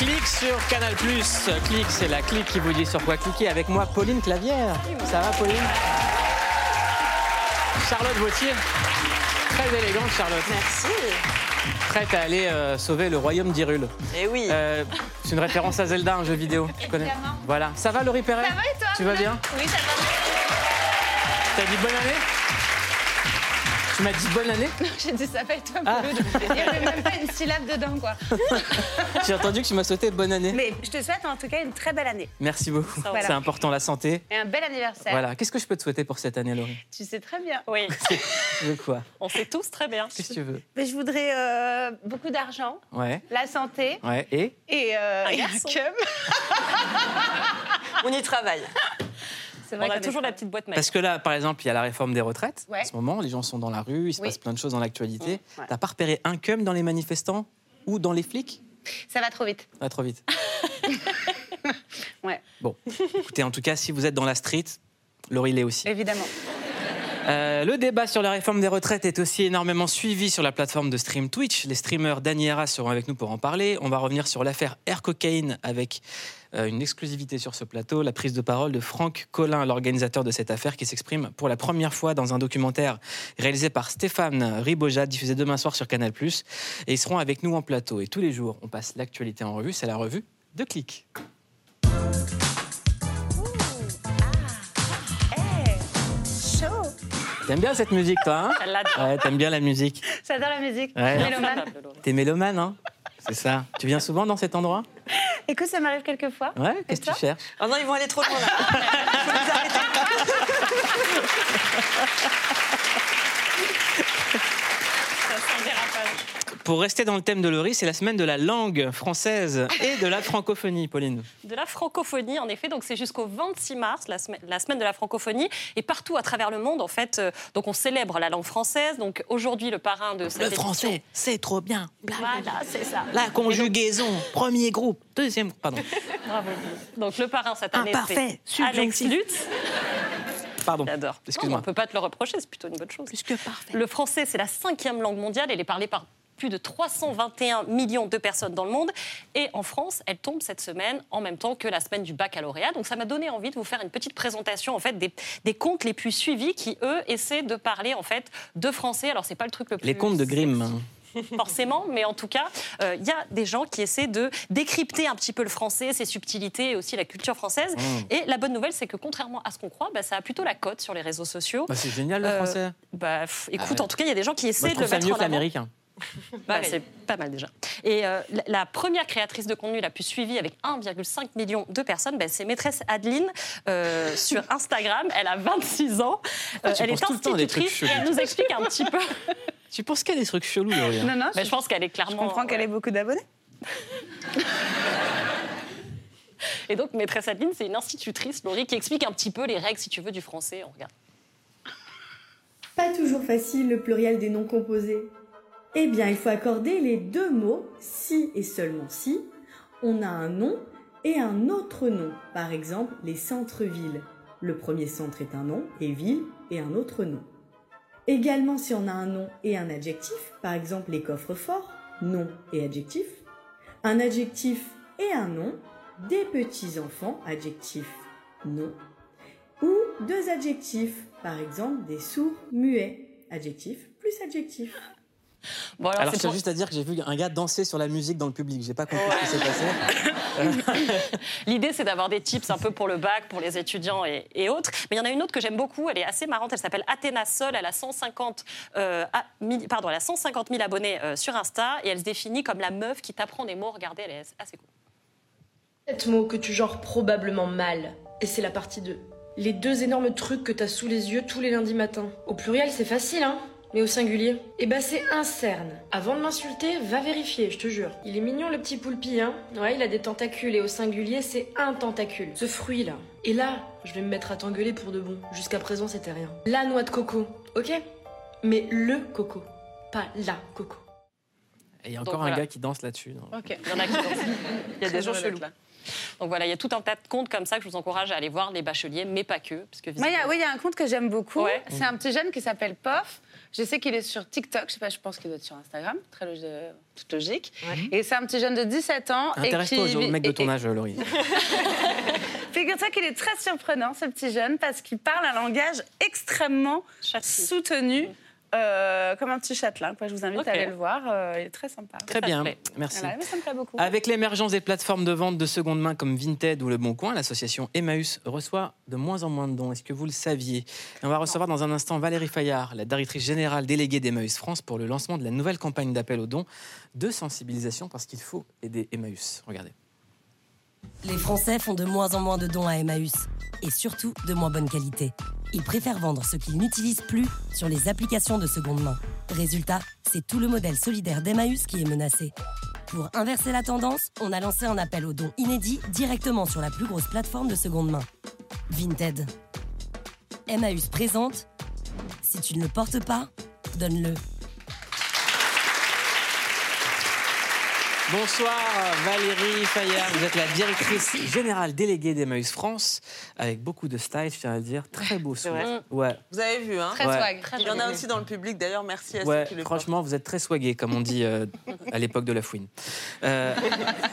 Clic sur Canal+. Clic, c'est la clique qui vous dit sur quoi cliquer. Avec moi, Pauline Clavière. Ça va, Pauline? Charlotte Vautier. Très élégante, Charlotte. Merci. Prête à aller euh, sauver le royaume d'Hyrule. Eh oui. Euh, c'est une référence à Zelda, un jeu vidéo. Tu connais? Voilà. Ça va, Laurie Perret? Ça va et toi Tu vas bien? Oui, ça va. T'as dit bonne année? Tu m'as dit bonne année J'ai dit ça va et toi, Ah. Il n'y avait même pas une syllabe dedans, quoi. J'ai entendu que tu m'as souhaité bonne année. Mais je te souhaite en tout cas une très belle année Merci beaucoup. Voilà. C'est important, la santé. et un bel anniversaire. Voilà. Qu'est-ce que je peux te souhaiter pour cette année, Laurie? Tu sais très bien. Oui, Tu veux quoi? On sait tous très bien. Qu'est-ce que tu veux? Mais je voudrais euh, beaucoup d'argent, Ouais. la santé Ouais. Et? Et, euh, Un cum. On y travaille. C'est On vrai a toujours la petite boîte mail. Parce que là, par exemple, il y a la réforme des retraites. Ouais. En ce moment, les gens sont dans la rue, il se Oui. passe plein de choses dans l'actualité. Ouais. T'as pas repéré un cum dans les manifestants ou dans les flics? Ça va trop vite. Pas trop vite. Ouais, Bon, écoutez, en tout cas, si vous êtes dans la street, Laurie l'est aussi. évidemment. Euh, le débat sur la réforme des retraites est aussi énormément suivi sur la plateforme de stream Twitch. Les streamers Dani et Ras seront avec nous pour en parler. On va revenir sur l'affaire Air Cocaine avec une exclusivité sur ce plateau, la prise de parole de Franck Collin, l'organisateur de cette affaire, qui s'exprime pour la première fois dans un documentaire réalisé par Stéphane Riboja, diffusé demain soir sur Canal+. Et ils seront avec nous en plateau. Et tous les jours, on passe l'actualité en revue. C'est la revue de Clic. T'aimes bien cette musique, toi hein? Ouais, t'aimes bien la musique. J'adore la musique. Ouais. Mélomane? T'es mélomane, hein? C'est ça. Tu viens souvent dans cet endroit? Écoute, ça m'arrive quelques fois. Ouais, qu'est-ce que tu cherches? Oh non, ils vont aller trop loin là. Ça sent le dérapage. Pour rester dans le thème de Laurie, c'est la semaine de la langue française et de la francophonie, Pauline. De la francophonie, en effet. Donc c'est jusqu'au 26 mars, la semaine, la semaine de la francophonie, et partout à travers le monde, en fait. euh, donc on célèbre la langue française. Donc aujourd'hui, le parrain de cette Le édition- français, c'est trop bien. Voilà, c'est ça. La conjugaison, premier groupe, deuxième, pardon, Bravo. Donc le parrain cette année, Imparfait, c'est Alex. Lutz. pardon. J'adore. Excuse-moi. On ne peut pas te le reprocher, c'est plutôt une bonne chose. Plus que parfait. Le français, c'est la cinquième langue mondiale. Elle est parlée par plus de 321 millions de personnes dans le monde. Et en France, elle tombe cette semaine en même temps que la semaine du baccalauréat. Donc ça m'a donné envie de vous faire une petite présentation en fait des, des contes les plus suivis qui eux essaient de parler en fait de français. Alors c'est pas le truc le plus Les contes de Grimm. forcément, mais en tout cas, euh, il y a des gens qui essaient de décrypter un petit peu le français, ses subtilités et aussi la culture française. Mmh. Et la bonne nouvelle, c'est que contrairement à ce qu'on croit, bah, ça a plutôt la cote sur les réseaux sociaux. Bah, c'est génial le Euh, français. Bah, pff, écoute, Ah ouais. en tout cas, il y a des gens qui essaient Moi, je de le trouve ça mettre mieux en que l'américain. Bah, c'est pas mal déjà. Et euh, la, la première créatrice de contenu la plus suivie avec 1,5 million de personnes, bah, c'est maîtresse Adeline euh, sur Instagram. Elle a 26 ans. Euh, tu elle est institutrice et elle nous explique un petit peu. Tu penses qu'il y a des trucs chelous, Laurie Non, non, Mais je, je pense qu'elle est je clairement. comprends qu'elle ait beaucoup d'abonnés. Et donc, maîtresse Adeline, c'est une institutrice, Laurie, qui explique un petit peu les règles, si tu veux, du français. On regarde. Pas toujours facile le pluriel des noms composés. Eh bien, il faut accorder les deux mots si et seulement si on a un nom et un autre nom. Par exemple, les centres-villes. Le premier centre est un nom et ville est un autre nom. Également, si on a un nom et un adjectif, par exemple les coffres-forts, nom et adjectif. Un adjectif et un nom, des petits-enfants, adjectif, nom ou deux adjectifs, par exemple des sourds muets, adjectif plus adjectif. Bon, alors, Alors, je pour- juste à dire que j'ai vu un gars danser sur la musique dans le public. J'ai pas compris ce qui s'est passé. L'idée, c'est d'avoir des tips un peu pour le bac, pour les étudiants et, et autres. Mais il y en a une autre que j'aime beaucoup. Elle est assez marrante. Elle s'appelle Athéna Sol. Elle a 150, euh, mille- pardon, elle a 150 000 abonnés euh, sur Insta et elle se définit comme la meuf qui t'apprend des mots. Regardez, elle est assez cool. Sept mots que tu genres probablement mal. Et c'est la partie 2. Les deux énormes trucs que t'as sous les yeux tous les lundis matins. Au pluriel, c'est facile, hein Mais au singulier Eh ben, c'est un cerne. Avant de m'insulter, va vérifier, je te jure. Il est mignon, le petit poulpi, hein Ouais, il a des tentacules. Et au singulier, c'est un tentacule. Ce fruit-là. Et là, je vais me mettre à t'engueuler pour de bon. Jusqu'à présent, c'était rien. La noix de coco, ok? Mais le coco. Pas la coco. Et il y a Donc, encore voilà. un gars qui danse là-dessus. non Ok. Il y en a qui dansent. Il y a des gens chelous. là. Donc voilà, il y a tout un tas de comptes comme ça que je vous encourage à aller voir, les bacheliers, mais pas que. Parce que Moi, il y a- oui, il y a un compte que j'aime beaucoup. Ouais. C'est un petit jeune qui s'appelle Pof. Je sais qu'il est sur TikTok. Je sais pas, je pense qu'il doit être sur Instagram. Très logi- euh, toute logique. Et c'est un petit jeune de 17 ans. et Intéresse-toi qui aux vit- mecs de ton âge, Laurie. Figure-toi qu'il est très surprenant, ce petit jeune, parce qu'il parle un langage extrêmement Châssis. soutenu, euh, comme un petit châtelain. Quoi. Je vous invite à aller le voir. euh, il est très sympa. Très bien, merci. Voilà, mais ça me plaît beaucoup. Avec l'émergence des plateformes de vente de seconde main comme Vinted ou Le Bon Coin, l'association Emmaüs reçoit de moins en moins de dons. Est-ce que vous le saviez? Et On va recevoir dans un instant Valérie Fayard, la directrice générale déléguée d'Emmaüs France, pour le lancement de la nouvelle campagne d'appel aux dons de sensibilisation parce qu'il faut aider Emmaüs. Regardez. Les Français font de moins en moins de dons à Emmaüs. Et surtout, de moins bonne qualité. Ils préfèrent vendre ce qu'ils n'utilisent plus sur les applications de seconde main. Résultat, c'est tout le modèle solidaire d'Emmaüs qui est menacé. Pour inverser la tendance, on a lancé un appel aux dons inédit directement sur la plus grosse plateforme de seconde main. Vinted. Emmaüs présente. Si tu ne le portes pas, donne-le. Bonsoir Valérie Fayard, vous êtes la directrice générale déléguée d'Emmaüs France, avec beaucoup de style, je tiens à le dire, très beau sourire. Ouais, Vous avez vu, hein Très Ouais. swag. Il y en a aussi dans le public, d'ailleurs, merci à ouais ceux qui le franchement, vous êtes très swagué, comme on dit euh, à l'époque de la fouine. Euh,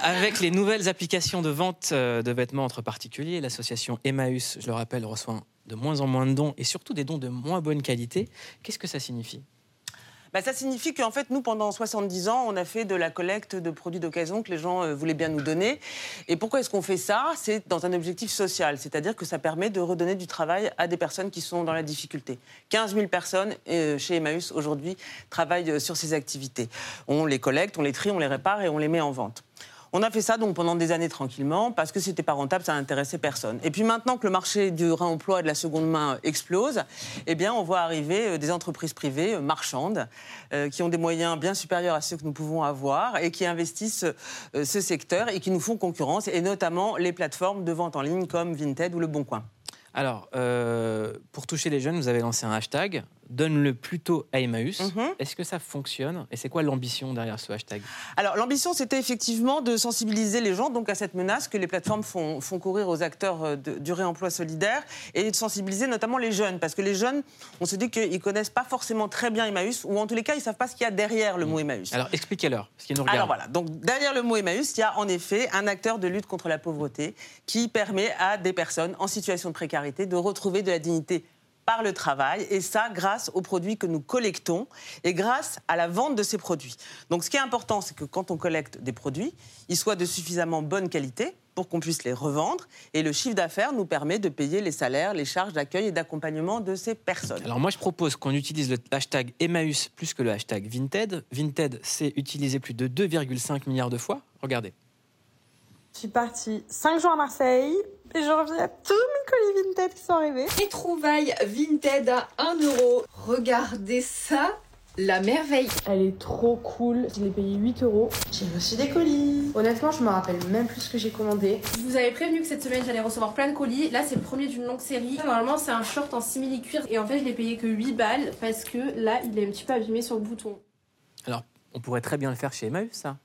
avec les nouvelles applications de vente euh, de vêtements entre particuliers, l'association Emmaüs, je le rappelle, reçoit de moins en moins de dons et surtout des dons de moins bonne qualité. Qu'est-ce que ça signifie? Bah, ça signifie qu'en fait, nous, pendant 70 ans, on a fait de la collecte de produits d'occasion que les gens euh, voulaient bien nous donner. Et pourquoi est-ce qu'on fait ça? C'est dans un objectif social, c'est-à-dire que ça permet de redonner du travail à des personnes qui sont dans la difficulté. 15 000 personnes euh, chez Emmaüs aujourd'hui travaillent euh, sur ces activités. On les collecte, on les trie, on les répare et on les met en vente. On a fait ça donc pendant des années tranquillement parce que c'était pas rentable, ça n'intéressait personne. Et puis maintenant que le marché du réemploi et de la seconde main explose, eh bien on voit arriver euh, des entreprises privées euh, marchandes euh, qui ont des moyens bien supérieurs à ceux que nous pouvons avoir et qui investissent euh, ce secteur et qui nous font concurrence et notamment les plateformes de vente en ligne comme Vinted ou Le Bon Coin. Alors, euh, pour toucher les jeunes, vous avez lancé un hashtag, donne-le plutôt à Emmaüs. Mhm. Est-ce que ça fonctionne Et c'est quoi l'ambition derrière ce hashtag? Alors l'ambition, c'était effectivement de sensibiliser les gens donc à cette menace que les plateformes font, font courir aux acteurs euh, de- du réemploi solidaire et de sensibiliser notamment les jeunes, parce que les jeunes, on se dit qu'ils connaissent pas forcément très bien Emmaüs, ou en tous les cas, ils savent pas ce qu'il y a derrière le mot Emmaüs. Alors, expliquez-leur, parce qu'ils nous regardent. Alors voilà, donc derrière le mot Emmaüs, il y a en effet un acteur de lutte contre la pauvreté qui permet à des personnes en situation de précarité de retrouver de la dignité par le travail, et ça grâce aux produits que nous collectons et grâce à la vente de ces produits. Donc ce qui est important, c'est que quand on collecte des produits, ils soient de suffisamment bonne qualité pour qu'on puisse les revendre, et le chiffre d'affaires nous permet de payer les salaires, les charges d'accueil et d'accompagnement de ces personnes. Alors moi, je propose qu'on utilise le hashtag Emmaüs plus que le hashtag Vinted. Vinted, c'est utilisé plus de 2,5 milliards de fois. Regardez. Je suis partie 5 jours à Marseille et je reviens à tous mes colis Vinted qui sont arrivés. Les trouvailles Vinted à 1 euro. Regardez ça, la merveille. Elle est trop cool. Je l'ai payé 8 euros. J'ai reçu des colis. Honnêtement, je me rappelle même plus ce que j'ai commandé. Je vous avais prévenu que cette semaine j'allais recevoir plein de colis. Là, c'est le premier d'une longue série. Normalement, c'est un short en simili-cuir. Et en fait, je l'ai payé que 8 balles parce que là, il est un petit peu abîmé sur le bouton. Alors, on pourrait très bien le faire chez Emmaüs, ça.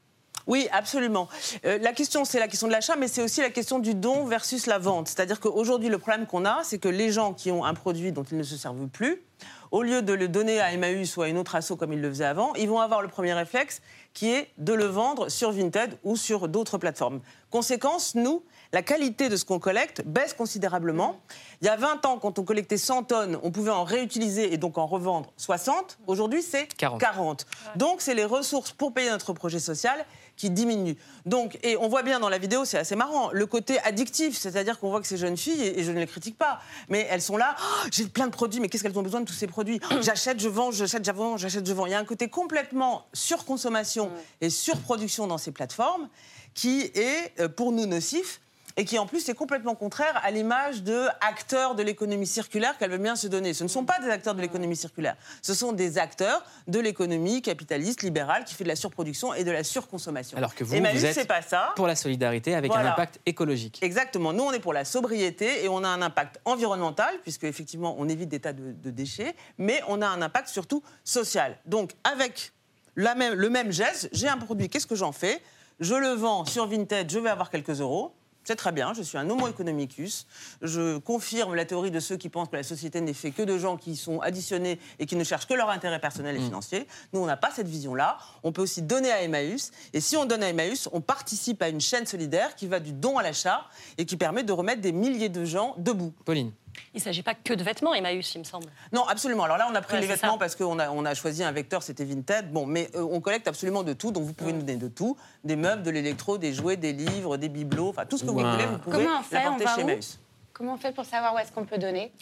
Oui, absolument. Euh, la question, c'est la question de l'achat, mais c'est aussi la question du don versus la vente. C'est-à-dire qu'aujourd'hui, le problème qu'on a, c'est que les gens qui ont un produit dont ils ne se servent plus, au lieu de le donner à Emmaüs ou à une autre asso comme ils le faisaient avant, ils vont avoir le premier réflexe qui est de le vendre sur Vinted ou sur d'autres plateformes. Conséquence, nous, la qualité de ce qu'on collecte baisse considérablement. Il y a 20 ans, quand on collectait 100 tonnes, on pouvait en réutiliser et donc en revendre 60. Aujourd'hui, c'est 40. 40. Donc, c'est les ressources pour payer notre projet social qui diminuent. Donc, et on voit bien dans la vidéo, c'est assez marrant, le côté addictif, c'est-à-dire qu'on voit que ces jeunes filles, et et je ne les critique pas, mais elles sont là, Oh, j'ai plein de produits, mais qu'est-ce qu'elles ont besoin de tous ces produits? J'achète, je vends, j'achète, je vends, j'achète, je vends. Il y a un côté complètement surconsommation et surproduction dans ces plateformes qui est euh, pour nous nocif et qui en plus est complètement contraire à l'image de acteurs de l'économie circulaire qu'elle veut bien se donner. Ce ne sont pas des acteurs de l'économie circulaire, ce sont des acteurs de l'économie capitaliste, libérale, qui fait de la surproduction et de la surconsommation. Alors que vous, Emmaüs, vous êtes c'est pas ça. pour la solidarité avec un impact écologique. Exactement. Nous, on est pour la sobriété et on a un impact environnemental, puisque effectivement, on évite des tas de, de déchets, mais on a un impact surtout social. Donc, avec la même, le même geste, j'ai un produit, qu'est-ce que j'en fais? Je le vends sur Vinted, je vais avoir quelques euros. C'est très bien, je suis un homo economicus. Je confirme la théorie de ceux qui pensent que la société n'est faite que de gens qui sont additionnés et qui ne cherchent que leur intérêt personnel et Mm. financier. Nous, on n'a pas cette vision-là. On peut aussi donner à Emmaüs. Et si on donne à Emmaüs, on participe à une chaîne solidaire qui va du don à l'achat et qui permet de remettre des milliers de gens debout. Pauline. Il ne s'agit pas que de vêtements, Emmaüs, il me semble. Non, absolument. Alors là, on a pris Ouais, les vêtements ça. parce qu'on a, on a choisi un vecteur, c'était Vinted. Bon, mais euh, on collecte absolument de tout, donc vous pouvez nous donner de tout. Des meubles, de l'électro, des jouets, des livres, des bibelots, enfin tout ce que vous voulez, vous pouvez Comment on fait? L'apporter On va chez Emmaüs. Comment on fait pour savoir où est-ce qu'on peut donner?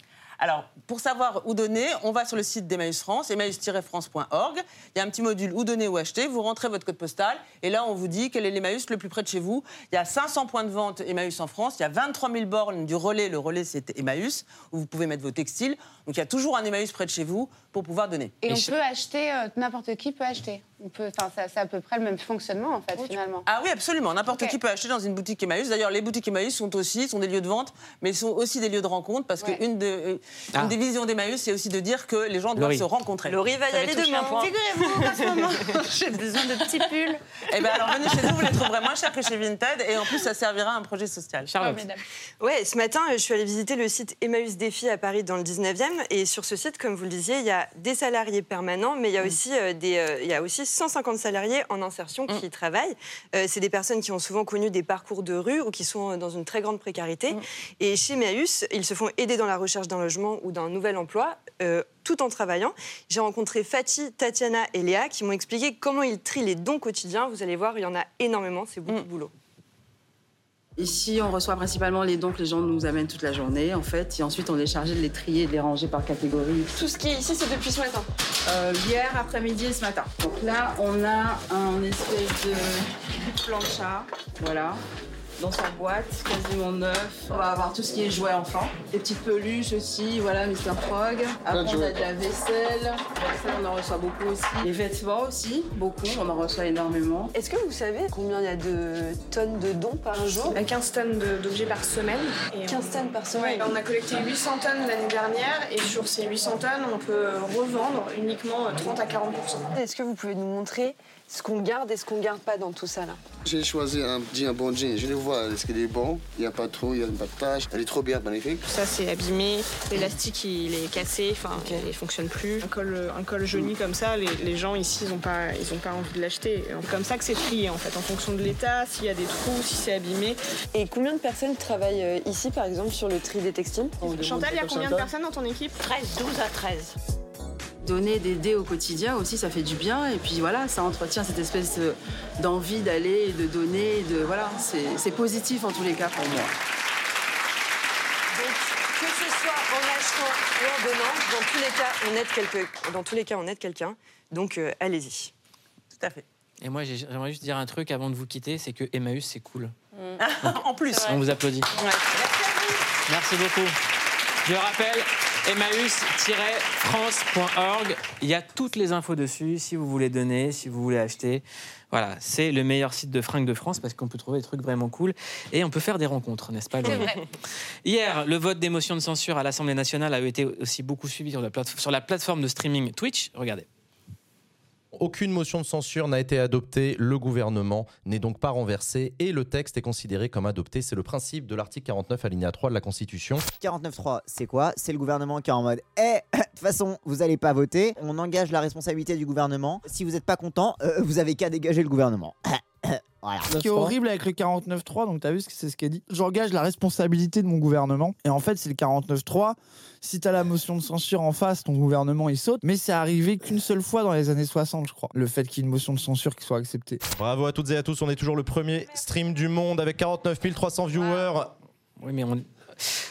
Alors, pour savoir où donner, on va sur le site d'Emmaüs France, emmaüs-france.org. Il y a un petit module où donner ou acheter. Vous rentrez votre code postal et là, on vous dit quel est l'Emmaüs le plus près de chez vous. Il y a 500 points de vente Emmaüs en France. Il y a 23 000 bornes du relais. Le relais, c'est Emmaüs, où vous pouvez mettre vos textiles. Donc, il y a toujours un Emmaüs près de chez vous pour pouvoir donner. Et, Et on je- peut acheter, euh, n'importe qui peut acheter. On peut, c'est à peu près le même fonctionnement en fait finalement. Ah oui, absolument. N'importe qui peut acheter dans une boutique Emmaüs. D'ailleurs, les boutiques Emmaüs sont aussi sont des lieux de vente, mais sont aussi des lieux de rencontre parce Ouais. qu'une de, euh, Ah. une des visions d'Emmaüs, c'est aussi de dire que les gens doivent Laurie. se rencontrer. Laurie va y aller demain. point. Figurez-vous qu'en ce moment, j'ai besoin de petits pulls. Eh ben alors venez chez nous, vous les trouverez moins chers que chez Vinted et en plus ça servira à un projet social. Charlotte. Formidable. Ouais, ce matin, je suis allée visiter le site Emmaüs Défi à Paris dans le 19e. Et sur ce site, comme vous le disiez, il y a des salariés permanents, mais il y a aussi, euh, des, euh, il y a aussi 150 salariés en insertion qui y travaillent. Euh, c'est des personnes qui ont souvent connu des parcours de rue ou qui sont euh, dans une très grande précarité. Et chez Emmaüs, ils se font aider dans la recherche d'un logement ou d'un nouvel emploi. euh, tout en travaillant. J'ai rencontré Fatih, Tatiana et Léa qui m'ont expliqué comment ils trient les dons quotidiens. Vous allez voir, il y en a énormément, c'est beaucoup de boulot. Ici, on reçoit principalement les dons que les gens nous amènent toute la journée, en fait. Et ensuite, on est chargé de les trier et de les ranger par catégorie. Tout ce qui est ici, c'est depuis ce matin. Euh, hier, après-midi et ce matin. Donc là, on a un espèce de plancha, voilà, dans sa boîte, quasiment neuf. On va avoir tout ce qui est jouets enfants. Des petites peluches aussi, voilà, Mr. Frog. Après, on a de la vaisselle. La vaisselle, on en reçoit beaucoup aussi. Les vêtements aussi, beaucoup, on en reçoit énormément. Est-ce que vous savez combien il y a de tonnes de dons par jour? On a 15 tonnes de- d'objets par semaine. Et 15 tonnes par Ouais, semaine on a collecté 800 tonnes l'année dernière et sur ces 800 tonnes, on peut revendre uniquement 30 à 40% Est-ce que vous pouvez nous montrer ce qu'on garde et ce qu'on garde pas dans tout ça là J'ai choisi un, jean, un bon jean. Je le vois, est-ce qu'il est bon? Il n'y a pas trop, il n'y a pas de taches. Elle est trop bien, magnifique. Ça, c'est abîmé. L'élastique, il est cassé. Enfin, il fonctionne plus. Un col, un col jauni comme ça, les, les gens ici, ils n'ont pas, ils ont pas envie de l'acheter. C'est comme ça que c'est trié, en fait, en fonction de l'état, s'il y a des trous, si c'est abîmé. Et combien de personnes travaillent euh, ici par exemple sur le tri des textiles? Chantal, il y a combien de personnes dans ton équipe? 13, 12 à 13. Donner des dés au quotidien aussi, ça fait du bien. Et puis voilà, ça entretient cette espèce de- d'envie d'aller et de donner. et De, voilà, c'est positif en tous les cas pour moi. Donc, que ce soit en achetant ou en donnant, dans tous les cas, on aide, quelque- dans tous les cas, on aide quelqu'un. Donc, euh, allez-y. Tout à fait. Et moi, j'ai- j'aimerais juste dire un truc avant de vous quitter, c'est que Emmaüs, c'est cool. en plus. On vous applaudit. Merci beaucoup. Je rappelle, emmaüs-france.org. Il y a toutes les infos dessus, si vous voulez donner, si vous voulez acheter. Voilà, c'est le meilleur site de fringues de France parce qu'on peut trouver des trucs vraiment cool et on peut faire des rencontres, n'est-ce pas vrai. Hier, le vote des motions de censure à l'Assemblée nationale a été aussi beaucoup suivi sur la, plate- sur la plateforme de streaming Twitch. Regardez. Aucune motion de censure n'a été adoptée, le gouvernement n'est donc pas renversé et le texte est considéré comme adopté. C'est le principe de l'article 49 alinéa 3 de la Constitution. 49.3, c'est quoi? C'est le gouvernement qui est en mode Eh, de toute façon, vous n'allez pas voter. On engage la responsabilité du gouvernement. Si vous n'êtes pas content, euh, vous avez qu'à dégager le gouvernement. voilà. Ce qui est horrible avec le 49.3, donc t'as vu, ce que c'est ce qu'elle dit. J'engage la responsabilité de mon gouvernement. Et en fait, c'est le 49.3. Si t'as la motion de censure en face, ton gouvernement il saute. Mais c'est arrivé qu'une seule fois dans les années 60, je crois. Le fait qu'il y ait une motion de censure qui soit acceptée. Bravo à toutes et à tous, on est toujours le premier stream du monde avec 49 300 viewers. Oui, mais on...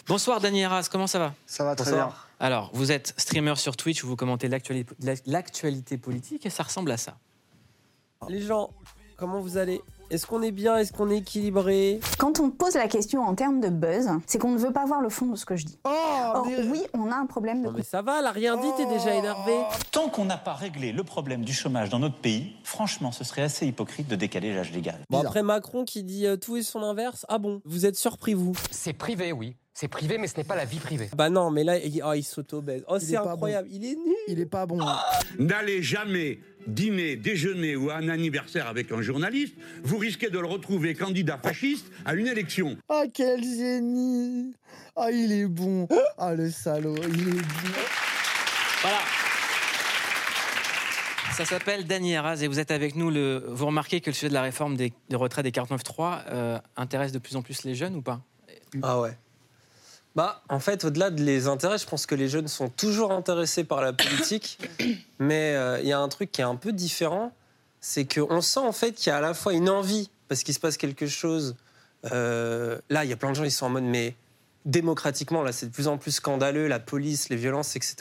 Bonsoir Dani Arras, comment ça va? Ça va très Bonsoir. bien. Alors, vous êtes streamer sur Twitch où vous commentez l'actualité l'actualité politique et ça ressemble à ça. Les gens, comment vous allez? Est-ce qu'on est bien? Est-ce qu'on est équilibré? Quand on pose la question en termes de buzz, c'est qu'on ne veut pas voir le fond de ce que je dis. Or, oui, on a un problème de... Non mais ça va, elle a rien dit, t'es déjà énervé. Tant qu'on n'a pas réglé le problème du chômage dans notre pays, franchement, ce serait assez hypocrite de décaler l'âge légal. Bon après Macron qui dit euh, tout et son inverse, ah bon, vous êtes surpris vous? C'est privé, oui. C'est privé, mais ce n'est pas la vie privée. Bah non, mais là, il, oh, il s'auto-baise. Oh, c'est incroyable. Il est nul. Il est pas bon. N'allez jamais dîner, déjeuner ou à un anniversaire avec un journaliste, vous risquez de le retrouver candidat fasciste à une élection. Ah, quel génie Ah, il est bon Ah, le salaud, il est bon Voilà. Ça s'appelle Dany Eraz et vous êtes avec nous. Le... Vous remarquez que le sujet de la réforme des, des retraites des 49.3 euh, intéresse de plus en plus les jeunes ou pas? Ah ouais. Bah, en fait, au-delà de les intérêts, je pense que les jeunes sont toujours intéressés par la politique. mais euh, il y a un truc qui est un peu différent, c'est qu'on sent en fait qu'il y a à la fois une envie, parce qu'il se passe quelque chose. euh, là, il y a plein de gens qui sont en mode, mais démocratiquement, là, c'est de plus en plus scandaleux, la police, les violences, etc.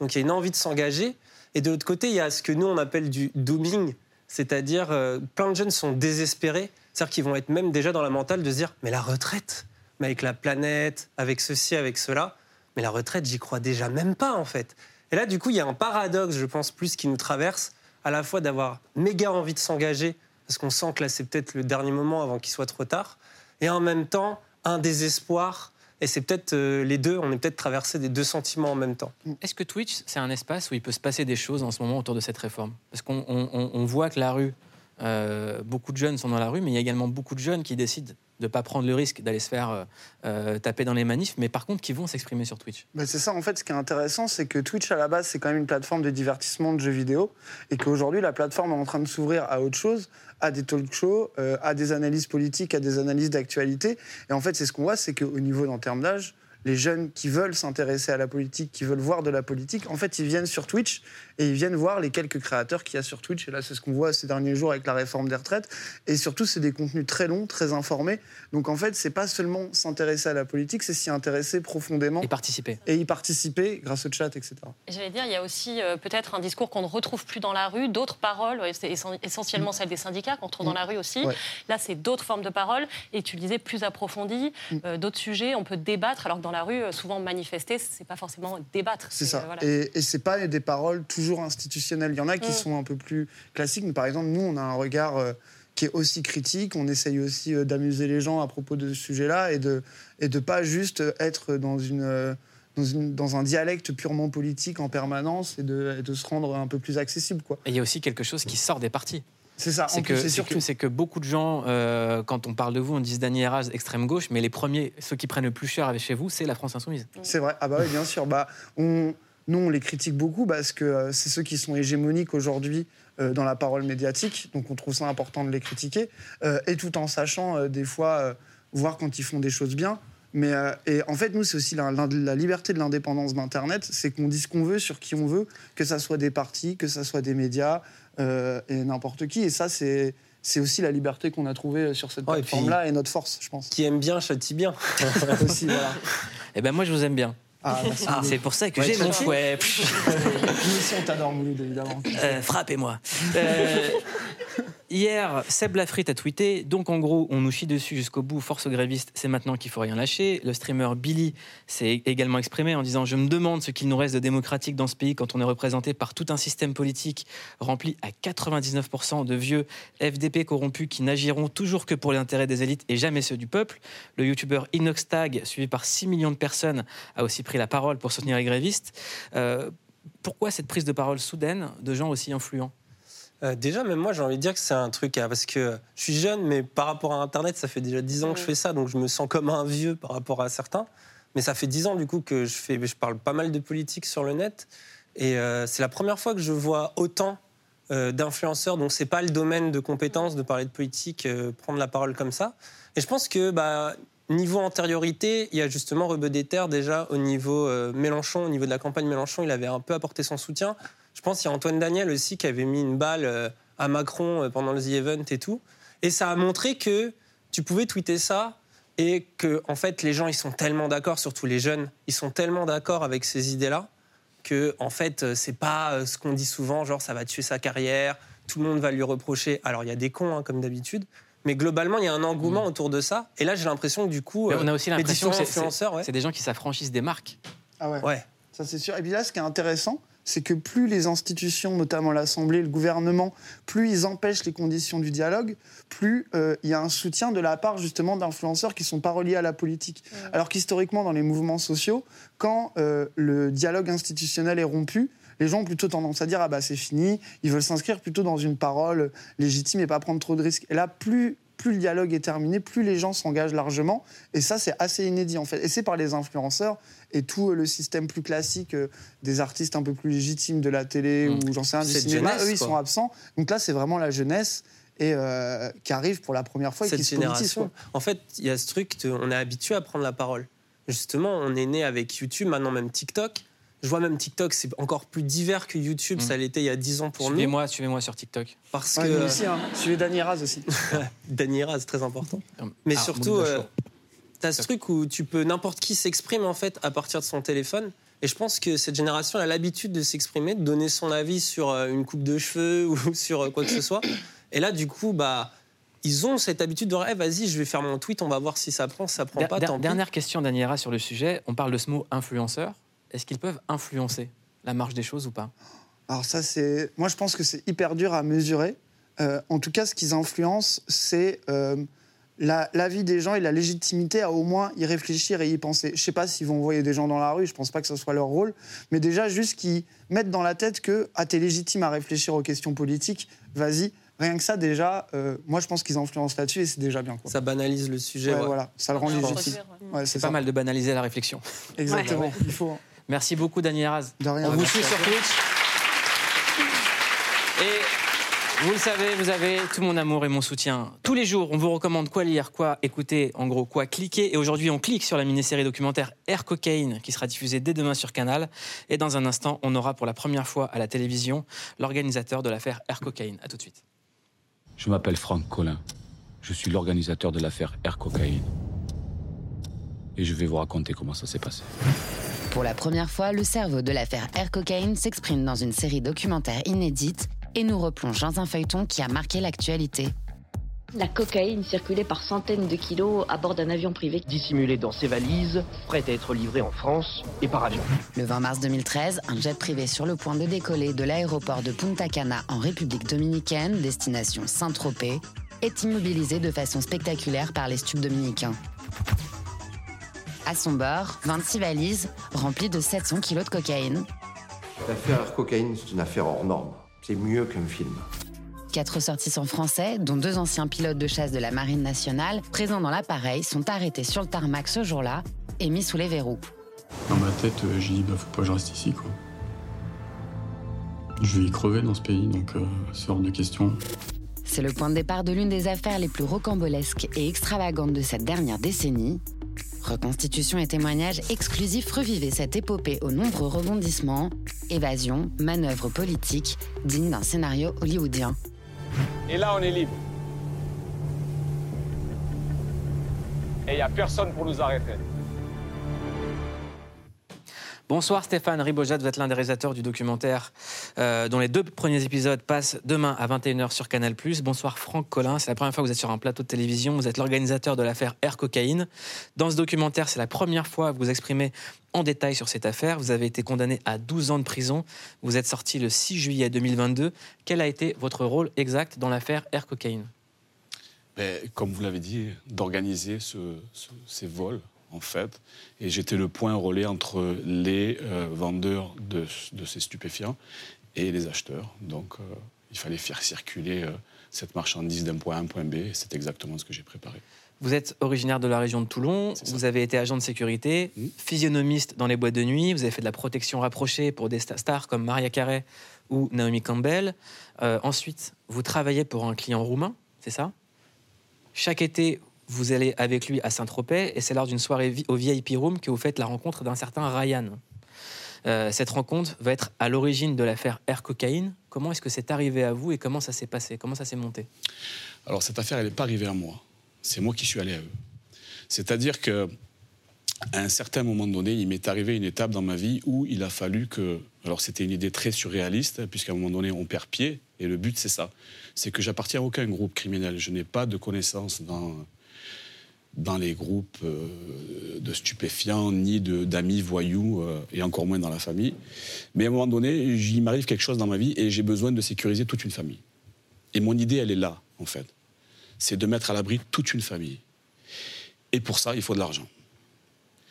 Donc il y a une envie de s'engager. Et de l'autre côté, il y a ce que nous, on appelle du dooming, c'est-à-dire euh, plein de jeunes sont désespérés, c'est-à-dire qu'ils vont être même déjà dans la mentale de se dire, mais la retraite, mais avec la planète, avec ceci, avec cela, mais la retraite, j'y crois déjà même pas, en fait. Et là, du coup, il y a un paradoxe, je pense, plus qui nous traverse, à la fois d'avoir méga envie de s'engager, parce qu'on sent que là, c'est peut-être le dernier moment avant qu'il soit trop tard, et en même temps, un désespoir. Et c'est peut-être euh, les deux, on est peut-être traversé des deux sentiments en même temps. Est-ce que Twitch, c'est un espace où il peut se passer des choses en ce moment autour de cette réforme? Parce qu'on on- on- on voit que la rue, euh, beaucoup de jeunes sont dans la rue, mais il y a également beaucoup de jeunes qui décident de ne pas prendre le risque d'aller se faire euh, euh, taper dans les manifs, mais par contre qui vont s'exprimer sur Twitch. Bah, c'est ça, en fait, ce qui est intéressant, c'est que Twitch, à la base, c'est quand même une plateforme de divertissement de jeux vidéo, et qu'aujourd'hui, la plateforme est en train de s'ouvrir à autre chose, à des talk shows, euh, à des analyses politiques, à des analyses d'actualité. Et en fait, c'est ce qu'on voit, c'est qu'au niveau en termes d'âge, les jeunes qui veulent s'intéresser à la politique, qui veulent voir de la politique, en fait, ils viennent sur Twitch et ils viennent voir les quelques créateurs qu'il y a sur Twitch. Et là, c'est ce qu'on voit ces derniers jours avec la réforme des retraites. Et surtout, c'est des contenus très longs, très informés. Donc, en fait, c'est pas seulement s'intéresser à la politique, c'est s'y intéresser profondément. Et participer. Et y participer grâce au chat, etc. Et J'allais dire, il y a aussi euh, peut-être un discours qu'on ne retrouve plus dans la rue, d'autres paroles, c'est essen- essentiellement celles des syndicats qu'on trouve dans la rue aussi. Ouais. Là, c'est d'autres formes de paroles, et tu le disais, plus approfondies, euh, d'autres sujets, on peut débattre, alors que dans la rue, euh, souvent manifester, c'est pas forcément débattre. C'est ça. euh, voilà. Et, et c'est pas des paroles toujours institutionnelles. Il y en a qui Mm. sont un peu plus classiques. Mais par exemple, nous, on a un regard euh, qui est aussi critique. On essaye aussi d'amuser les gens à propos de ce sujet-là et de et de pas juste être dans une dans, une, dans un dialecte purement politique en permanence et de, et de se rendre un peu plus accessible. Quoi. Et il y a aussi quelque chose qui sort des partis. C'est ça, C'est que, surtout. que, c'est que beaucoup de gens, euh, quand on parle de vous, on dit Dany Eraz, extrême gauche, mais les premiers, ceux qui prennent le plus cher avec chez vous, c'est la France Insoumise. C'est vrai. Ah bah oui, bien sûr. Bah, on, nous, on les critique beaucoup parce que euh, c'est ceux qui sont hégémoniques aujourd'hui euh, dans la parole médiatique. Donc, on trouve ça important de les critiquer. Euh, et tout en sachant, euh, des fois, euh, voir quand ils font des choses bien. Mais euh, et en fait, nous, c'est aussi la, la- la liberté de l'indépendance d'Internet. C'est qu'on dit ce qu'on veut sur qui on veut, que ça soit des partis, que ça soit des médias euh, et n'importe qui. Et ça, c'est. C'est aussi la liberté qu'on a trouvée sur cette plateforme-là et notre force, je pense. Qui aime bien châtie bien. aussi, voilà. Eh ben moi, je vous aime bien. Ah, Ah, c'est pour ça que Ouais, j'ai mon fouet. Nous aussi, on t'adore, Mouloud, évidemment. Euh, Frappez-moi. Hier, Seb Lafrite a tweeté. Donc, en gros, on nous chie dessus jusqu'au bout. Force aux grévistes, c'est maintenant qu'il faut rien lâcher. Le streamer Billy s'est également exprimé en disant Je me demande ce qu'il nous reste de démocratique dans ce pays quand on est représenté par tout un système politique rempli à 99% de vieux FDP corrompus qui n'agiront toujours que pour les intérêts des élites et jamais ceux du peuple. Le youtubeur Inoxtag, suivi par 6 millions de personnes, a aussi pris la parole pour soutenir les grévistes. Euh, pourquoi cette prise de parole soudaine de gens aussi influents? Euh, déjà, même moi, j'ai envie de dire que c'est un truc, parce que je suis jeune, mais par rapport à Internet, ça fait déjà 10 ans que je fais ça, donc je me sens comme un vieux par rapport à certains. Mais ça fait 10 ans, du coup, que je, fais, je parle pas mal de politique sur le net. Et euh, c'est la première fois que je vois autant euh, d'influenceurs, donc c'est pas le domaine de compétences de parler de politique, euh, prendre la parole comme ça. Et je pense que, bah, niveau antériorité, il y a justement Rebeu des Terres, déjà, au niveau Mélenchon, au niveau de la campagne Mélenchon, il avait un peu apporté son soutien. Je pense qu'il y a Antoine Daniel aussi qui avait mis une balle euh, à Macron euh, pendant le The Event et tout. Et ça a montré que tu pouvais tweeter ça et que, en fait, les gens, ils sont tellement d'accord, surtout les jeunes, ils sont tellement d'accord avec ces idées-là que, en fait, euh, c'est pas ce qu'on dit souvent, genre ça va tuer sa carrière, tout le monde va lui reprocher. Alors, il y a des cons, hein, comme d'habitude. Mais globalement, il y a un engouement autour de ça. Et là, j'ai l'impression que du coup, Mais on a aussi l'impression que c'est- ouais. des gens qui s'affranchissent des marques. Ah ouais. Ouais. Ça, c'est sûr. Et puis là, ce qui est intéressant, c'est que plus les institutions, notamment l'Assemblée, le gouvernement, plus ils empêchent les conditions du dialogue, plus euh, il y a un soutien de la part justement d'influenceurs qui ne sont pas reliés à la politique. Alors qu'historiquement, dans les mouvements sociaux, quand euh, le dialogue institutionnel est rompu, les gens ont plutôt tendance à dire ah bah c'est fini, ils veulent s'inscrire plutôt dans une parole légitime et pas prendre trop de risques. Et là, plus plus le dialogue est terminé, plus les gens s'engagent largement. Et ça, c'est assez inédit en fait. Et c'est par les influenceurs et tout le système plus classique euh, des artistes un peu plus légitimes de la télé Mm. ou j'en sais rien du cinéma, jeunesse, eux ils sont absents. Donc là, c'est vraiment la jeunesse et euh, qui arrive pour la première fois et qui se génération. quoi. En fait, il y a ce truc, de- on est habitué à prendre la parole. Justement, on est né avec YouTube, maintenant même TikTok. Je vois même TikTok, c'est encore plus divers que YouTube, ça l'était il y a 10 ans pour nous. Suivez-moi, suivez-moi sur TikTok. Parce Ouais, que nous aussi, hein. Suivez Dany Raz aussi. Dany Raz, très important. Mais Ah, surtout, Moon de euh, t'as ce truc où tu peux n'importe qui s'exprime en fait à partir de son téléphone. Et je pense que cette génération a l'habitude de s'exprimer, de donner son avis sur euh, une coupe de cheveux ou sur euh, quoi que ce soit. Et là, du coup, bah, ils ont cette habitude de dire, Eh, vas-y, je vais faire mon tweet, on va voir si ça prend, si ça prend pas. der- tant pis. dernière question d'Aniera sur le sujet. On parle de ce mot influenceur. Est-ce qu'ils peuvent influencer la marche des choses ou pas? Alors ça, c'est... Moi, je pense que c'est hyper dur à mesurer. Euh, en tout cas, ce qu'ils influencent, c'est euh, la, la vie des gens et la légitimité à au moins y réfléchir et y penser. Je sais pas s'ils vont envoyer des gens dans la rue, je pense pas que ce soit leur rôle, mais déjà juste qu'ils mettent dans la tête que ah, t'es légitime à réfléchir aux questions politiques, vas-y. Rien que ça, déjà, euh, moi, je pense qu'ils influencent là-dessus et c'est déjà bien. Quoi. Ça banalise le sujet. Ouais, ouais. voilà, ça le rend légitime. Ouais, C'est pas mal de banaliser la réflexion. Exactement, Ouais. il faut. Merci beaucoup. De rien. On vous suit sur. Twitch. Et vous le savez, vous avez tout mon amour et mon soutien. Tous les jours, on vous recommande quoi lire, quoi écouter, en gros, quoi cliquer. Et aujourd'hui, on clique sur la mini-série documentaire Air Cocaine qui sera diffusée dès demain sur Canal. Et dans un instant, on aura pour la première fois à la télévision l'organisateur de l'affaire Air Cocaine. À tout de suite. Je m'appelle Franck Collin. Je suis l'organisateur de l'affaire Air Cocaine. Et je vais vous raconter comment ça s'est passé. Pour la première fois, le cerveau de l'affaire Air Cocaine s'exprime dans une série documentaire inédite et nous replonge dans un feuilleton qui a marqué l'actualité. La cocaïne circulait par centaines de kilos à bord d'un avion privé. dissimulé dans ses valises, prête à être livrée en France et par avion. Le 20 mars 2013, un jet privé sur le point de décoller de l'aéroport de Punta Cana en République dominicaine, destination Saint-Tropez, est immobilisé de façon spectaculaire par les stupes dominicains. À son bord, 26 valises remplies de 700 kilos de cocaïne, L'affaire Air Cocaine, c'est une affaire hors norme. C'est mieux qu'un film. Quatre ressortissants français, dont deux anciens pilotes de chasse de la Marine nationale, présents dans l'appareil, sont arrêtés sur le tarmac ce jour-là et mis sous les verrous. Dans ma tête, euh, j'ai dit, bah, faut pas que je reste ici, quoi. Je vais y crever dans ce pays, donc euh, c'est hors de question. C'est le point de départ de l'une des affaires les plus rocambolesques et extravagantes de cette dernière décennie. Reconstitution et témoignages exclusifs revivaient cette épopée aux nombreux rebondissements, évasion, manœuvres politiques, dignes d'un scénario hollywoodien. Et là, on est libre. Et il n'y a personne pour nous arrêter. Bonsoir Stéphane Ribojat, vous êtes l'un des réalisateurs du documentaire euh, dont les deux premiers épisodes passent demain à 21h sur Canal+. Bonsoir Franck Collin, c'est la première fois que vous êtes sur un plateau de télévision, vous êtes l'organisateur de l'affaire Air Cocaïne. Dans ce documentaire, c'est la première fois que vous exprimez en détail sur cette affaire. Vous avez été condamné à 12 ans de prison, vous êtes sorti le 6 juillet 2022. Quel a été votre rôle exact dans l'affaire Air Cocaïne? Ben, comme vous l'avez dit, d'organiser ce- ce- ces vols, en fait. Et j'étais le point relais entre les euh, vendeurs de, de ces stupéfiants et les acheteurs. Donc, euh, il fallait faire circuler euh, cette marchandise d'un point A à un point B. Et c'est exactement ce que j'ai préparé. Vous êtes originaire de la région de Toulon, vous avez été agent de sécurité, physionomiste dans les boîtes de nuit, vous avez fait de la protection rapprochée pour des sta- stars comme Maria Carey ou Naomi Campbell. Ensuite, vous travaillez pour un client roumain, c'est ça? Chaque été, vous allez avec lui à Saint-Tropez et c'est lors d'une soirée au VIP Room que vous faites la rencontre d'un certain Ryan. Euh, cette rencontre va être à l'origine de l'affaire Air Cocaïne. Comment est-ce que c'est arrivé à vous et comment ça s'est passé? Comment ça s'est monté? Alors, cette affaire, elle n'est pas arrivée à moi. C'est moi qui suis allé à eux. C'est-à-dire que à un certain moment donné, il m'est arrivé une étape dans ma vie où il a fallu que. Alors, c'était une idée très surréaliste, puisqu'à un moment donné, on perd pied. Et le but, c'est ça. C'est que j'appartiens à aucun groupe criminel. Je n'ai pas de connaissances dans dans les groupes euh, de stupéfiants, ni d'amis voyous, euh, et encore moins dans la famille. Mais à un moment donné, il m'arrive quelque chose dans ma vie et j'ai besoin de sécuriser toute une famille. Et mon idée, elle est là, en fait. C'est de mettre à l'abri toute une famille. Et pour ça, il faut de l'argent.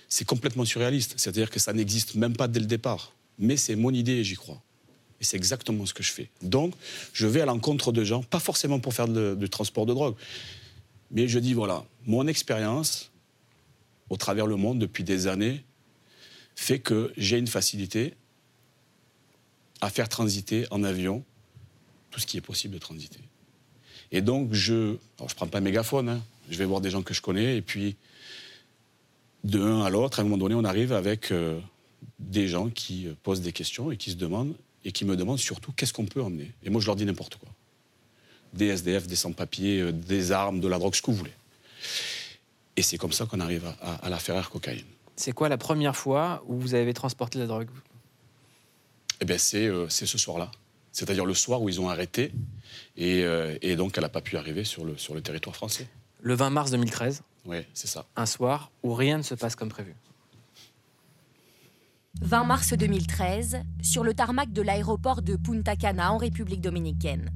C'est complètement surréaliste. C'est-à-dire que ça n'existe même pas dès le départ. Mais c'est mon idée et j'y crois. Et c'est exactement ce que je fais. Donc, je vais à l'encontre de gens, pas forcément pour faire du transport de drogue, mais je dis voilà, mon expérience au travers le monde depuis des années fait que j'ai une facilité à faire transiter en avion tout ce qui est possible de transiter. Et donc, je ne prends pas un mégaphone, hein. je vais voir des gens que je connais, et puis de l'un à l'autre, à un moment donné, on arrive avec euh, des gens qui posent des questions et qui se demandent, et qui me demandent surtout qu'est-ce qu'on peut emmener. Et moi, je leur dis n'importe quoi. Des SDF, des sans-papiers, euh, des armes, de la drogue, ce que vous voulez. Et c'est comme ça qu'on arrive à, à, à l'affaire Air Cocaïne. C'est quoi la première fois où vous avez transporté la drogue Eh bien, c'est euh, c'est ce soir-là. C'est-à-dire le soir où ils ont arrêté. Et, euh, et donc, elle n'a pas pu arriver sur le, sur le territoire français. Le 20 mars 2013, Oui, c'est ça. un soir où rien ne se passe comme prévu. 20 mars 2013, sur le tarmac de l'aéroport de Punta Cana en République dominicaine.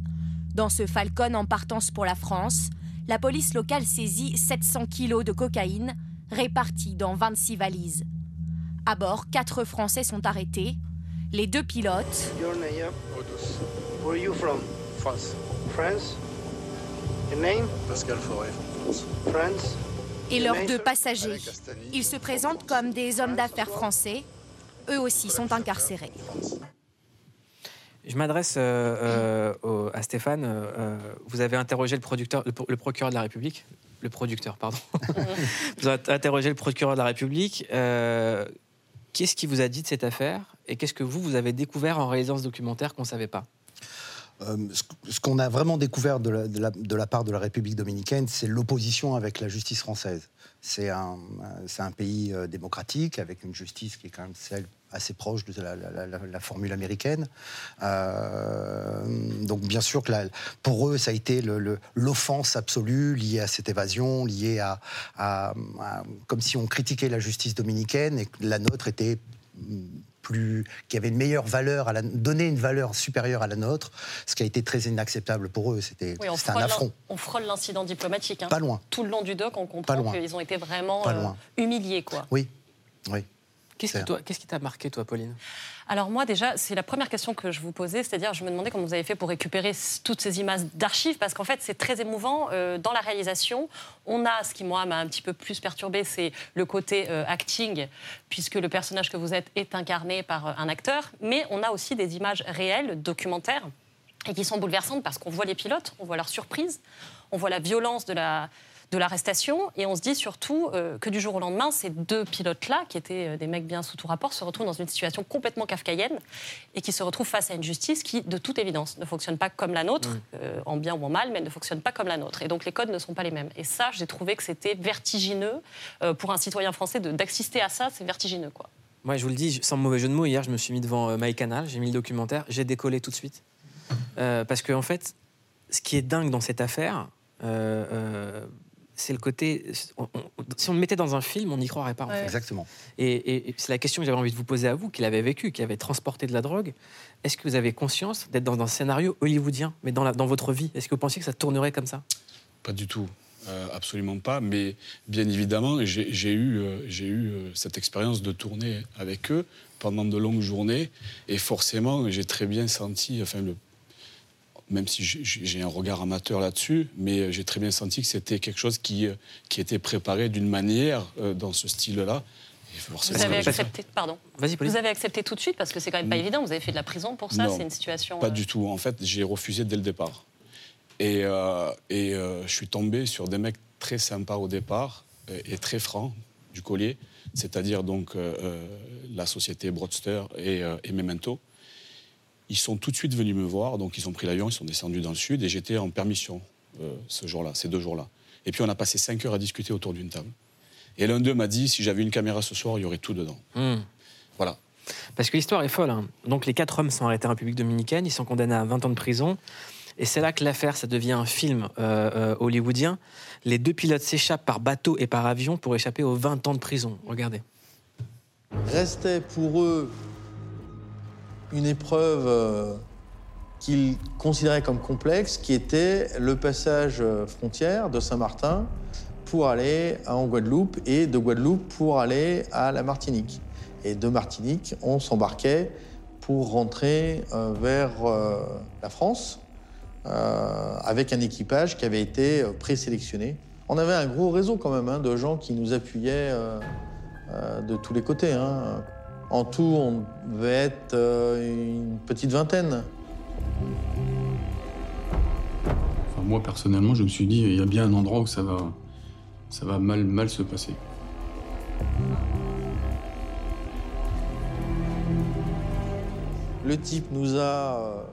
Dans ce Falcon en partance pour la France, la police locale saisit 700 kilos de cocaïne répartis dans 26 valises. À bord, quatre Français sont arrêtés. Les deux pilotes, Your name? Where are you from? France. France? Your name? Pascal Forêt, France. France? et leurs deux passagers. Ils se présentent comme des hommes d'affaires français. Eux aussi sont incarcérés. Je m'adresse euh, euh, à Stéphane. euh, vous avez interrogé le, producteur, le, pro- le procureur de la République. Le producteur, pardon. vous avez interrogé le procureur de la République. Qu'est-ce qui vous a dit de cette affaire Et qu'est-ce que vous, vous avez découvert en réalisant ce documentaire qu'on ne savait pas? Ce- qu'on a vraiment découvert de la, part de la République dominicaine, c'est l'opposition avec la justice française. C'est un, pays démocratique avec une justice qui est quand même celle assez proche de la, la- la- la formule américaine. Euh, donc bien sûr que pour eux, ça a été l'offense absolue liée à cette évasion, liée à, à- à- comme si on critiquait la justice dominicaine et que la nôtre était plus, qui avait une meilleure valeur, à la, donné une valeur supérieure à la nôtre, ce qui a été très inacceptable pour eux. C'était Oui, un affront. on frôle l'incident diplomatique. hein. Pas loin. Tout le long du doc, on comprend qu'ils ont été vraiment euh, humiliés. Quoi. Oui, oui. Qu'est-ce qui C'est- toi- qu'est-ce qui t'a marqué, toi, Pauline? Alors moi déjà, c'est la première question que je vous posais, c'est-à-dire je me demandais comment vous avez fait pour récupérer toutes ces images d'archives, parce qu'en fait c'est très émouvant. Euh, dans la réalisation, on a, ce qui moi m'a un petit peu plus perturbé, c'est le côté euh, acting, puisque le personnage que vous êtes est incarné par euh, un acteur, mais on a aussi des images réelles, documentaires, et qui sont bouleversantes parce qu'on voit les pilotes, on voit leur surprise, on voit la violence de la de l'arrestation et on se dit surtout euh, que du jour au lendemain, ces deux pilotes-là, qui étaient euh, des mecs bien sous tout rapport, se retrouvent dans une situation complètement kafkaïenne et qui se retrouvent face à une justice qui, de toute évidence, ne fonctionne pas comme la nôtre, euh, en bien ou en mal, mais ne fonctionne pas comme la nôtre. Et donc les codes ne sont pas les mêmes. Et ça, j'ai trouvé que c'était vertigineux euh, pour un citoyen français de- d'assister à ça, c'est vertigineux, quoi. Moi, je vous le dis, sans mauvais jeu de mots, hier, je me suis mis devant MyCanal, j'ai mis le documentaire, j'ai décollé tout de suite. Euh, parce qu'en en fait, ce qui est dingue dans cette affaire, euh, euh, c'est le côté. on- on- si on le mettait dans un film, on n'y croirait pas. en Ouais. fait. Exactement. Et, et- et c'est la question que j'avais envie de vous poser à vous, qui l'avez vécu, qui avez transporté de la drogue. Est-ce que vous avez conscience d'être dans un scénario hollywoodien, mais dans, la- dans votre vie? Est-ce que vous pensiez que ça tournerait comme ça? Pas du tout. Euh, absolument pas. Mais bien évidemment, j'ai eu, euh, eu euh, cette expérience de tourner avec eux pendant de longues journées. Et forcément, j'ai très bien senti, enfin, le, même si j'ai- un regard amateur là-dessus, mais j'ai très bien senti que c'était quelque chose qui, euh, qui était préparé d'une manière euh, dans ce style-là. Vous avez accepté, pardon. Vous avez accepté tout de suite parce que c'est quand même pas évident. Vous avez fait de la prison pour ça. C'est une situation. Pas euh, du tout. En fait, j'ai refusé dès le départ. Et, euh, et euh, je suis tombé sur des mecs très sympas au départ euh, et, très francs du collier, c'est-à-dire donc euh, euh, la société Broadster et, euh, et Memento. Ils sont tout de suite venus me voir, donc ils ont pris l'avion, ils sont descendus dans le sud et j'étais en permission euh, ce jour-là, ces deux jours-là. Et puis on a passé cinq heures à discuter autour d'une table. Et l'un d'eux m'a dit si j'avais une caméra ce soir, il y aurait tout dedans. Voilà. Parce que l'histoire est folle. hein. Donc les quatre hommes sont arrêtés en République dominicaine, ils sont condamnés à 20 ans de prison. Et c'est là que l'affaire, ça devient un film euh, euh, hollywoodien. Les deux pilotes s'échappent par bateau et par avion pour échapper aux 20 ans de prison. Regardez. Restait pour eux une épreuve euh, qu'ils considéraient comme complexe, qui était le passage euh, frontière de Saint-Martin pour aller en Guadeloupe et de Guadeloupe pour aller à la Martinique. Et de Martinique, on s'embarquait pour rentrer euh, vers la France avec un équipage qui avait été présélectionné. On avait un gros réseau quand même hein, de gens qui nous appuyaient de tous les côtés. hein. En tout, on devait être euh, une petite vingtaine. Enfin, moi, personnellement, je me suis dit, il y a bien un endroit où ça va, ça va mal, mal se passer. Le type nous a euh,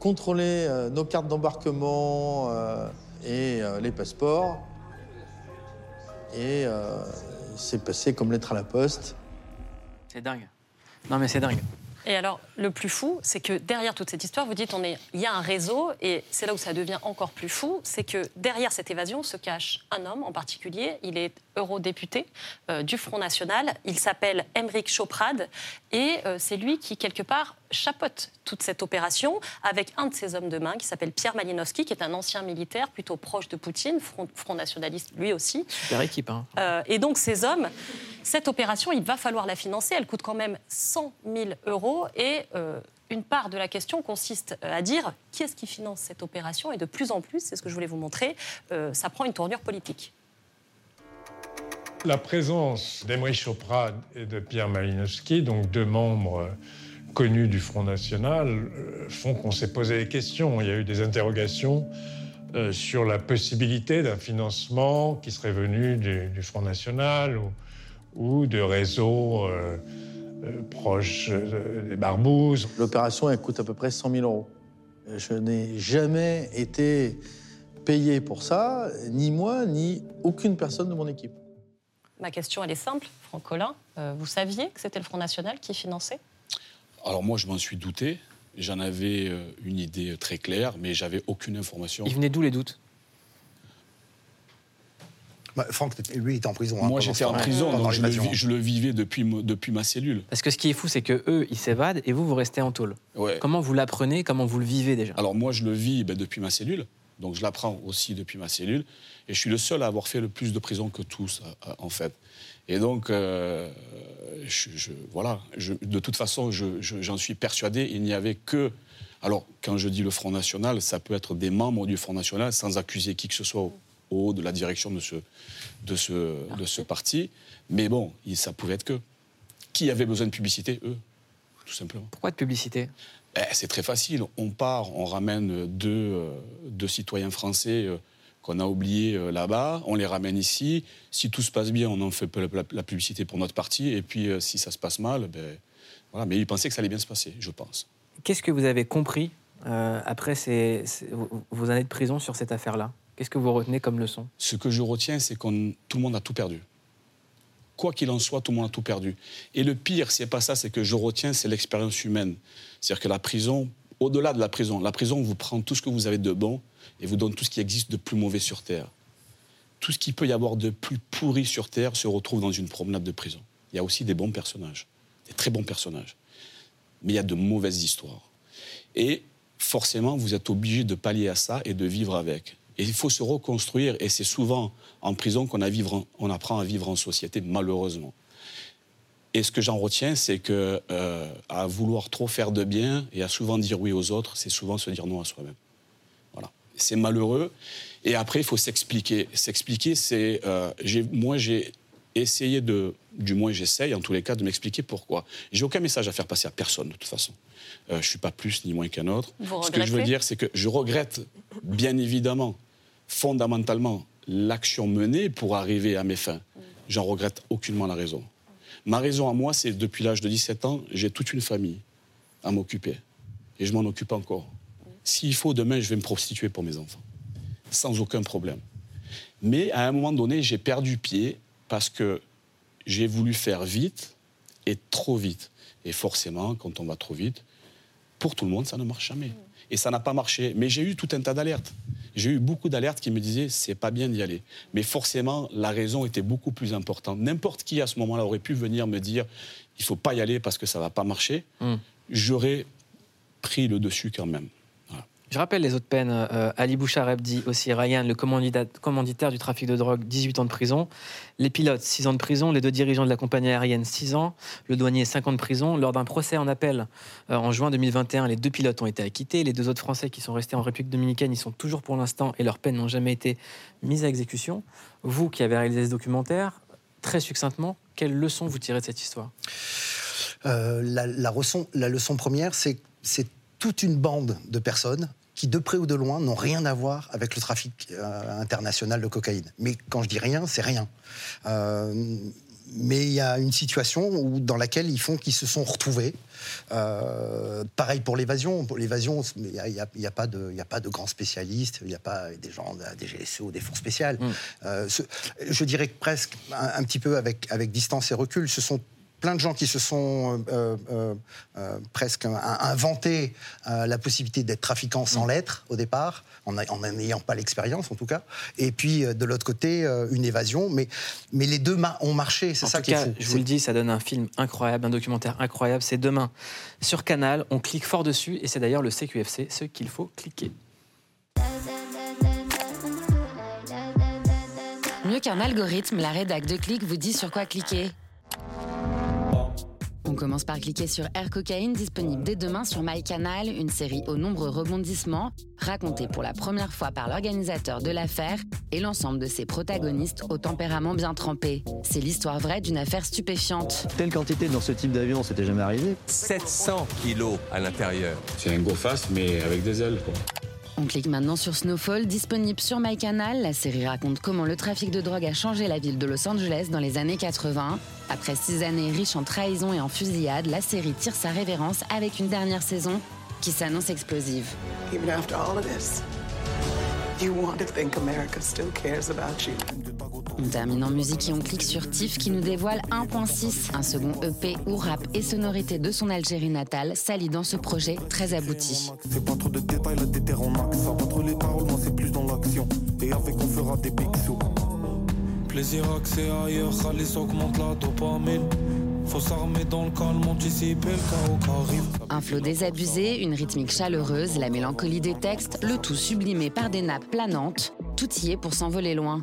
contrôlé euh, nos cartes d'embarquement et les passeports. Et euh, c'est passé comme lettre à la poste. C'est dingue. Non, mais c'est dingue. Et alors, le plus fou, c'est que derrière toute cette histoire, vous dites on est, il y a un réseau, et c'est là où ça devient encore plus fou, c'est que derrière cette évasion se cache un homme en particulier. Il est eurodéputé euh, du Front National. Il s'appelle Emeric Choprade, et euh, c'est lui qui quelque part chapeaute toute cette opération avec un de ses hommes de main qui s'appelle Pierre Malinowski, qui est un ancien militaire plutôt proche de Poutine, Front, Front Nationaliste lui aussi. Super équipe. Hein. Euh, et donc ces hommes, cette opération, il va falloir la financer. Elle coûte quand même 100 000 euros. Et euh, une part de la question consiste à dire qui est-ce qui finance cette opération? Et de plus en plus, c'est ce que je voulais vous montrer, euh, ça prend une tournure politique. La présence d'Emery Choprade et de Pierre Malinowski, donc deux membres euh, connus du Front National, euh, font qu'on s'est posé des questions. Il y a eu des interrogations euh, sur la possibilité d'un financement qui serait venu du, du Front National ou, ou de réseaux euh, euh, proches euh, des barbouzes. L'opération, elle coûte à peu près 100 000 euros. Je n'ai jamais été payé pour ça, ni moi, ni aucune personne de mon équipe. Ma question, elle est simple, Franck Collin. euh, vous saviez que c'était le Front National qui finançait? Alors moi, je m'en suis douté. J'en avais une idée très claire, mais j'avais aucune information. Il venait d'où les doutes? Bah, Franck, lui, il était en prison. hein, Moi, j'étais en prison, donc je le, je vivais depuis, depuis ma cellule. Parce que ce qui est fou, c'est que eux, ils s'évadent et vous, vous restez en tôle. Ouais. Comment vous l'apprenez Comment vous le vivez déjà? Alors moi, je le vis ben, depuis ma cellule. Donc je l'apprends aussi depuis ma cellule. Et je suis le seul à avoir fait le plus de prison que tous, euh, en fait. Et donc, euh, je, je- voilà, je- de toute façon, je- je- j'en suis persuadé, il n'y avait que... Alors, quand je dis le Front National, ça peut être des membres du Front National, sans accuser qui que ce soit haut de la direction de ce, de ce, de ce parti. Mais bon, ça pouvait être que. Qui avait besoin de publicité Eux, tout simplement. Pourquoi de publicité? Eh, c'est très facile. On part, on ramène deux, euh, deux citoyens français euh, qu'on a oubliés euh, là-bas, on les ramène ici. Si tout se passe bien, on en fait la, publicité pour notre parti. Et puis, si ça se passe mal, ben, voilà. Mais ils pensaient que ça allait bien se passer, je pense. Qu'est-ce que vous avez compris euh, après ces- vos années de prison sur cette affaire-là? Qu'est-ce que vous retenez comme leçon? Ce que je retiens, c'est que tout le monde a tout perdu. Quoi qu'il en soit, tout le monde a tout perdu. Et le pire, c'est pas ça, c'est que je retiens, c'est l'expérience humaine. C'est-à-dire que la prison, au-delà de la prison, la prison vous prend tout ce que vous avez de bon et vous donne tout ce qui existe de plus mauvais sur Terre. Tout ce qu'il peut y avoir de plus pourri sur Terre se retrouve dans une promenade de prison. Il y a aussi des bons personnages, des très bons personnages. Mais il y a de mauvaises histoires. Et forcément, vous êtes obligé de pallier à ça et de vivre avec. Et il faut se reconstruire, et c'est souvent en prison qu'on on apprend à vivre en société, malheureusement. Et ce que j'en retiens, c'est que euh, à vouloir trop faire de bien et à souvent dire oui aux autres, c'est souvent se dire non à soi-même. Voilà. C'est malheureux. Et après, il faut s'expliquer. S'expliquer, c'est euh, moi j'ai essayé de, du moins j'essaye en tous les cas de m'expliquer pourquoi. J'ai aucun message à faire passer à personne de toute façon. Euh, je suis pas plus ni moins qu'un autre. Vous Ce que je veux dire, c'est que je regrette bien évidemment, fondamentalement, l'action menée pour arriver à mes fins. J'en regrette aucunement la raison. Ma raison à moi, c'est depuis l'âge de 17 ans, j'ai toute une famille à m'occuper. Et je m'en occupe encore. S'il faut, demain, je vais me prostituer pour mes enfants. Sans aucun problème. Mais à un moment donné, j'ai perdu pied parce que j'ai voulu faire vite et trop vite. Et forcément, quand on va trop vite, pour tout le monde, ça ne marche jamais. Et ça n'a pas marché. Mais j'ai eu tout un tas d'alertes. J'ai eu beaucoup d'alertes qui me disaient c'est pas bien d'y aller. Mais forcément, la raison était beaucoup plus importante. N'importe qui à ce moment-là aurait pu venir me dire il faut pas y aller parce que ça va pas marcher. Hmm. J'aurais pris le dessus quand même. Je rappelle les autres peines. Euh, Ali Bouchareb dit aussi Ryan, le commandita- commanditaire du trafic de drogue, 18 ans de prison. Les pilotes, 6 ans de prison. Les deux dirigeants de la compagnie aérienne, 6 ans. Le douanier, 5 ans de prison. Lors d'un procès en appel euh, en juin 2021, les deux pilotes ont été acquittés. Les deux autres Français qui sont restés en République dominicaine, ils sont toujours pour l'instant et leurs peines n'ont jamais été mises à exécution. Vous qui avez réalisé ce documentaire, très succinctement, quelle leçon vous tirez de cette histoire? Euh, la, leçon, première, c'est toute une bande de personnes qui, de près ou de loin, n'ont rien à voir avec le trafic euh, international de cocaïne. Mais quand je dis rien, c'est rien. Euh, mais il y a une situation où, dans laquelle ils font qu'ils se sont retrouvés. Euh, pareil pour l'évasion. Pour l'évasion, il n'y a, il y a- il y a pas de, grands spécialistes, il n'y a pas des gens de- des GSE ou des fonds spéciales. Euh, ce- je dirais que presque un, un petit peu avec, avec distance et recul, ce sont plein de gens qui se sont euh, euh, euh, presque in- inventé euh, la possibilité d'être trafiquant sans l'être au départ, en n'ayant pas l'expérience en tout cas. Et puis euh, de l'autre côté, euh, une évasion. Mais, mais les deux ont marché, c'est ça tout qui est cas, fou. je vous le dis, ça donne un film incroyable, un documentaire incroyable. C'est demain sur Canal. On clique fort dessus et c'est d'ailleurs le CQFC, ce qu'il faut cliquer. Mieux qu'un algorithme, la rédac de Click vous dit sur quoi cliquer. On commence par cliquer sur Air Cocaine, disponible dès demain sur MyCanal, une série aux nombreux rebondissements, racontée pour la première fois par l'organisateur de l'affaire et l'ensemble de ses protagonistes au tempérament bien trempé. C'est l'histoire vraie d'une affaire stupéfiante. Telle quantité dans ce type d'avion, c'était jamais arrivé. 700 kilos à l'intérieur. C'est un go fast, mais avec des ailes, quoi. On clique maintenant sur Snowfall, disponible sur MyCanal. La série raconte comment le trafic de drogue a changé la ville de Los Angeles dans les années 80. Après six années riches en trahison et en fusillade, la série tire sa révérence avec une dernière saison qui s'annonce explosive. Even after all of this, you want to think America still cares. On termine en musique et on clique sur Tiff qui nous dévoile 1.6, un second EP où rap et sonorité de son Algérie natale s'allient dans ce projet très abouti. C'est pas trop de détails, la déterre en axe. Entre les paroles, moi c'est plus dans l'action. Et avec on fera des pixels. Plaisir accès ailleurs, Khalis augmente la dopamine. Faut s'armer dans le calme, anticiper le chaos qui arrive. Un flot désabusé, une rythmique chaleureuse, la mélancolie des textes, le tout sublimé par des nappes planantes. Tout y est pour s'envoler loin.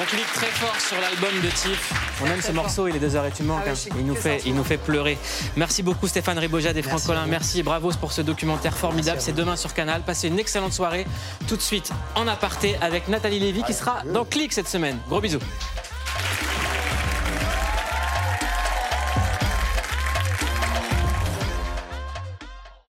On clique très fort sur l'album de Tiff. On aime ce morceau, il est deux heures et tu manques. Ah oui, hein. il, nous fait, il nous fait pleurer. Merci beaucoup Stéphane Ribojad et Franck Collin. Merci et bravo pour ce documentaire formidable. C'est demain sur Canal. Passez une excellente soirée. Tout de suite en aparté avec Nathalie Lévy qui sera dans Click cette semaine. Gros bisous.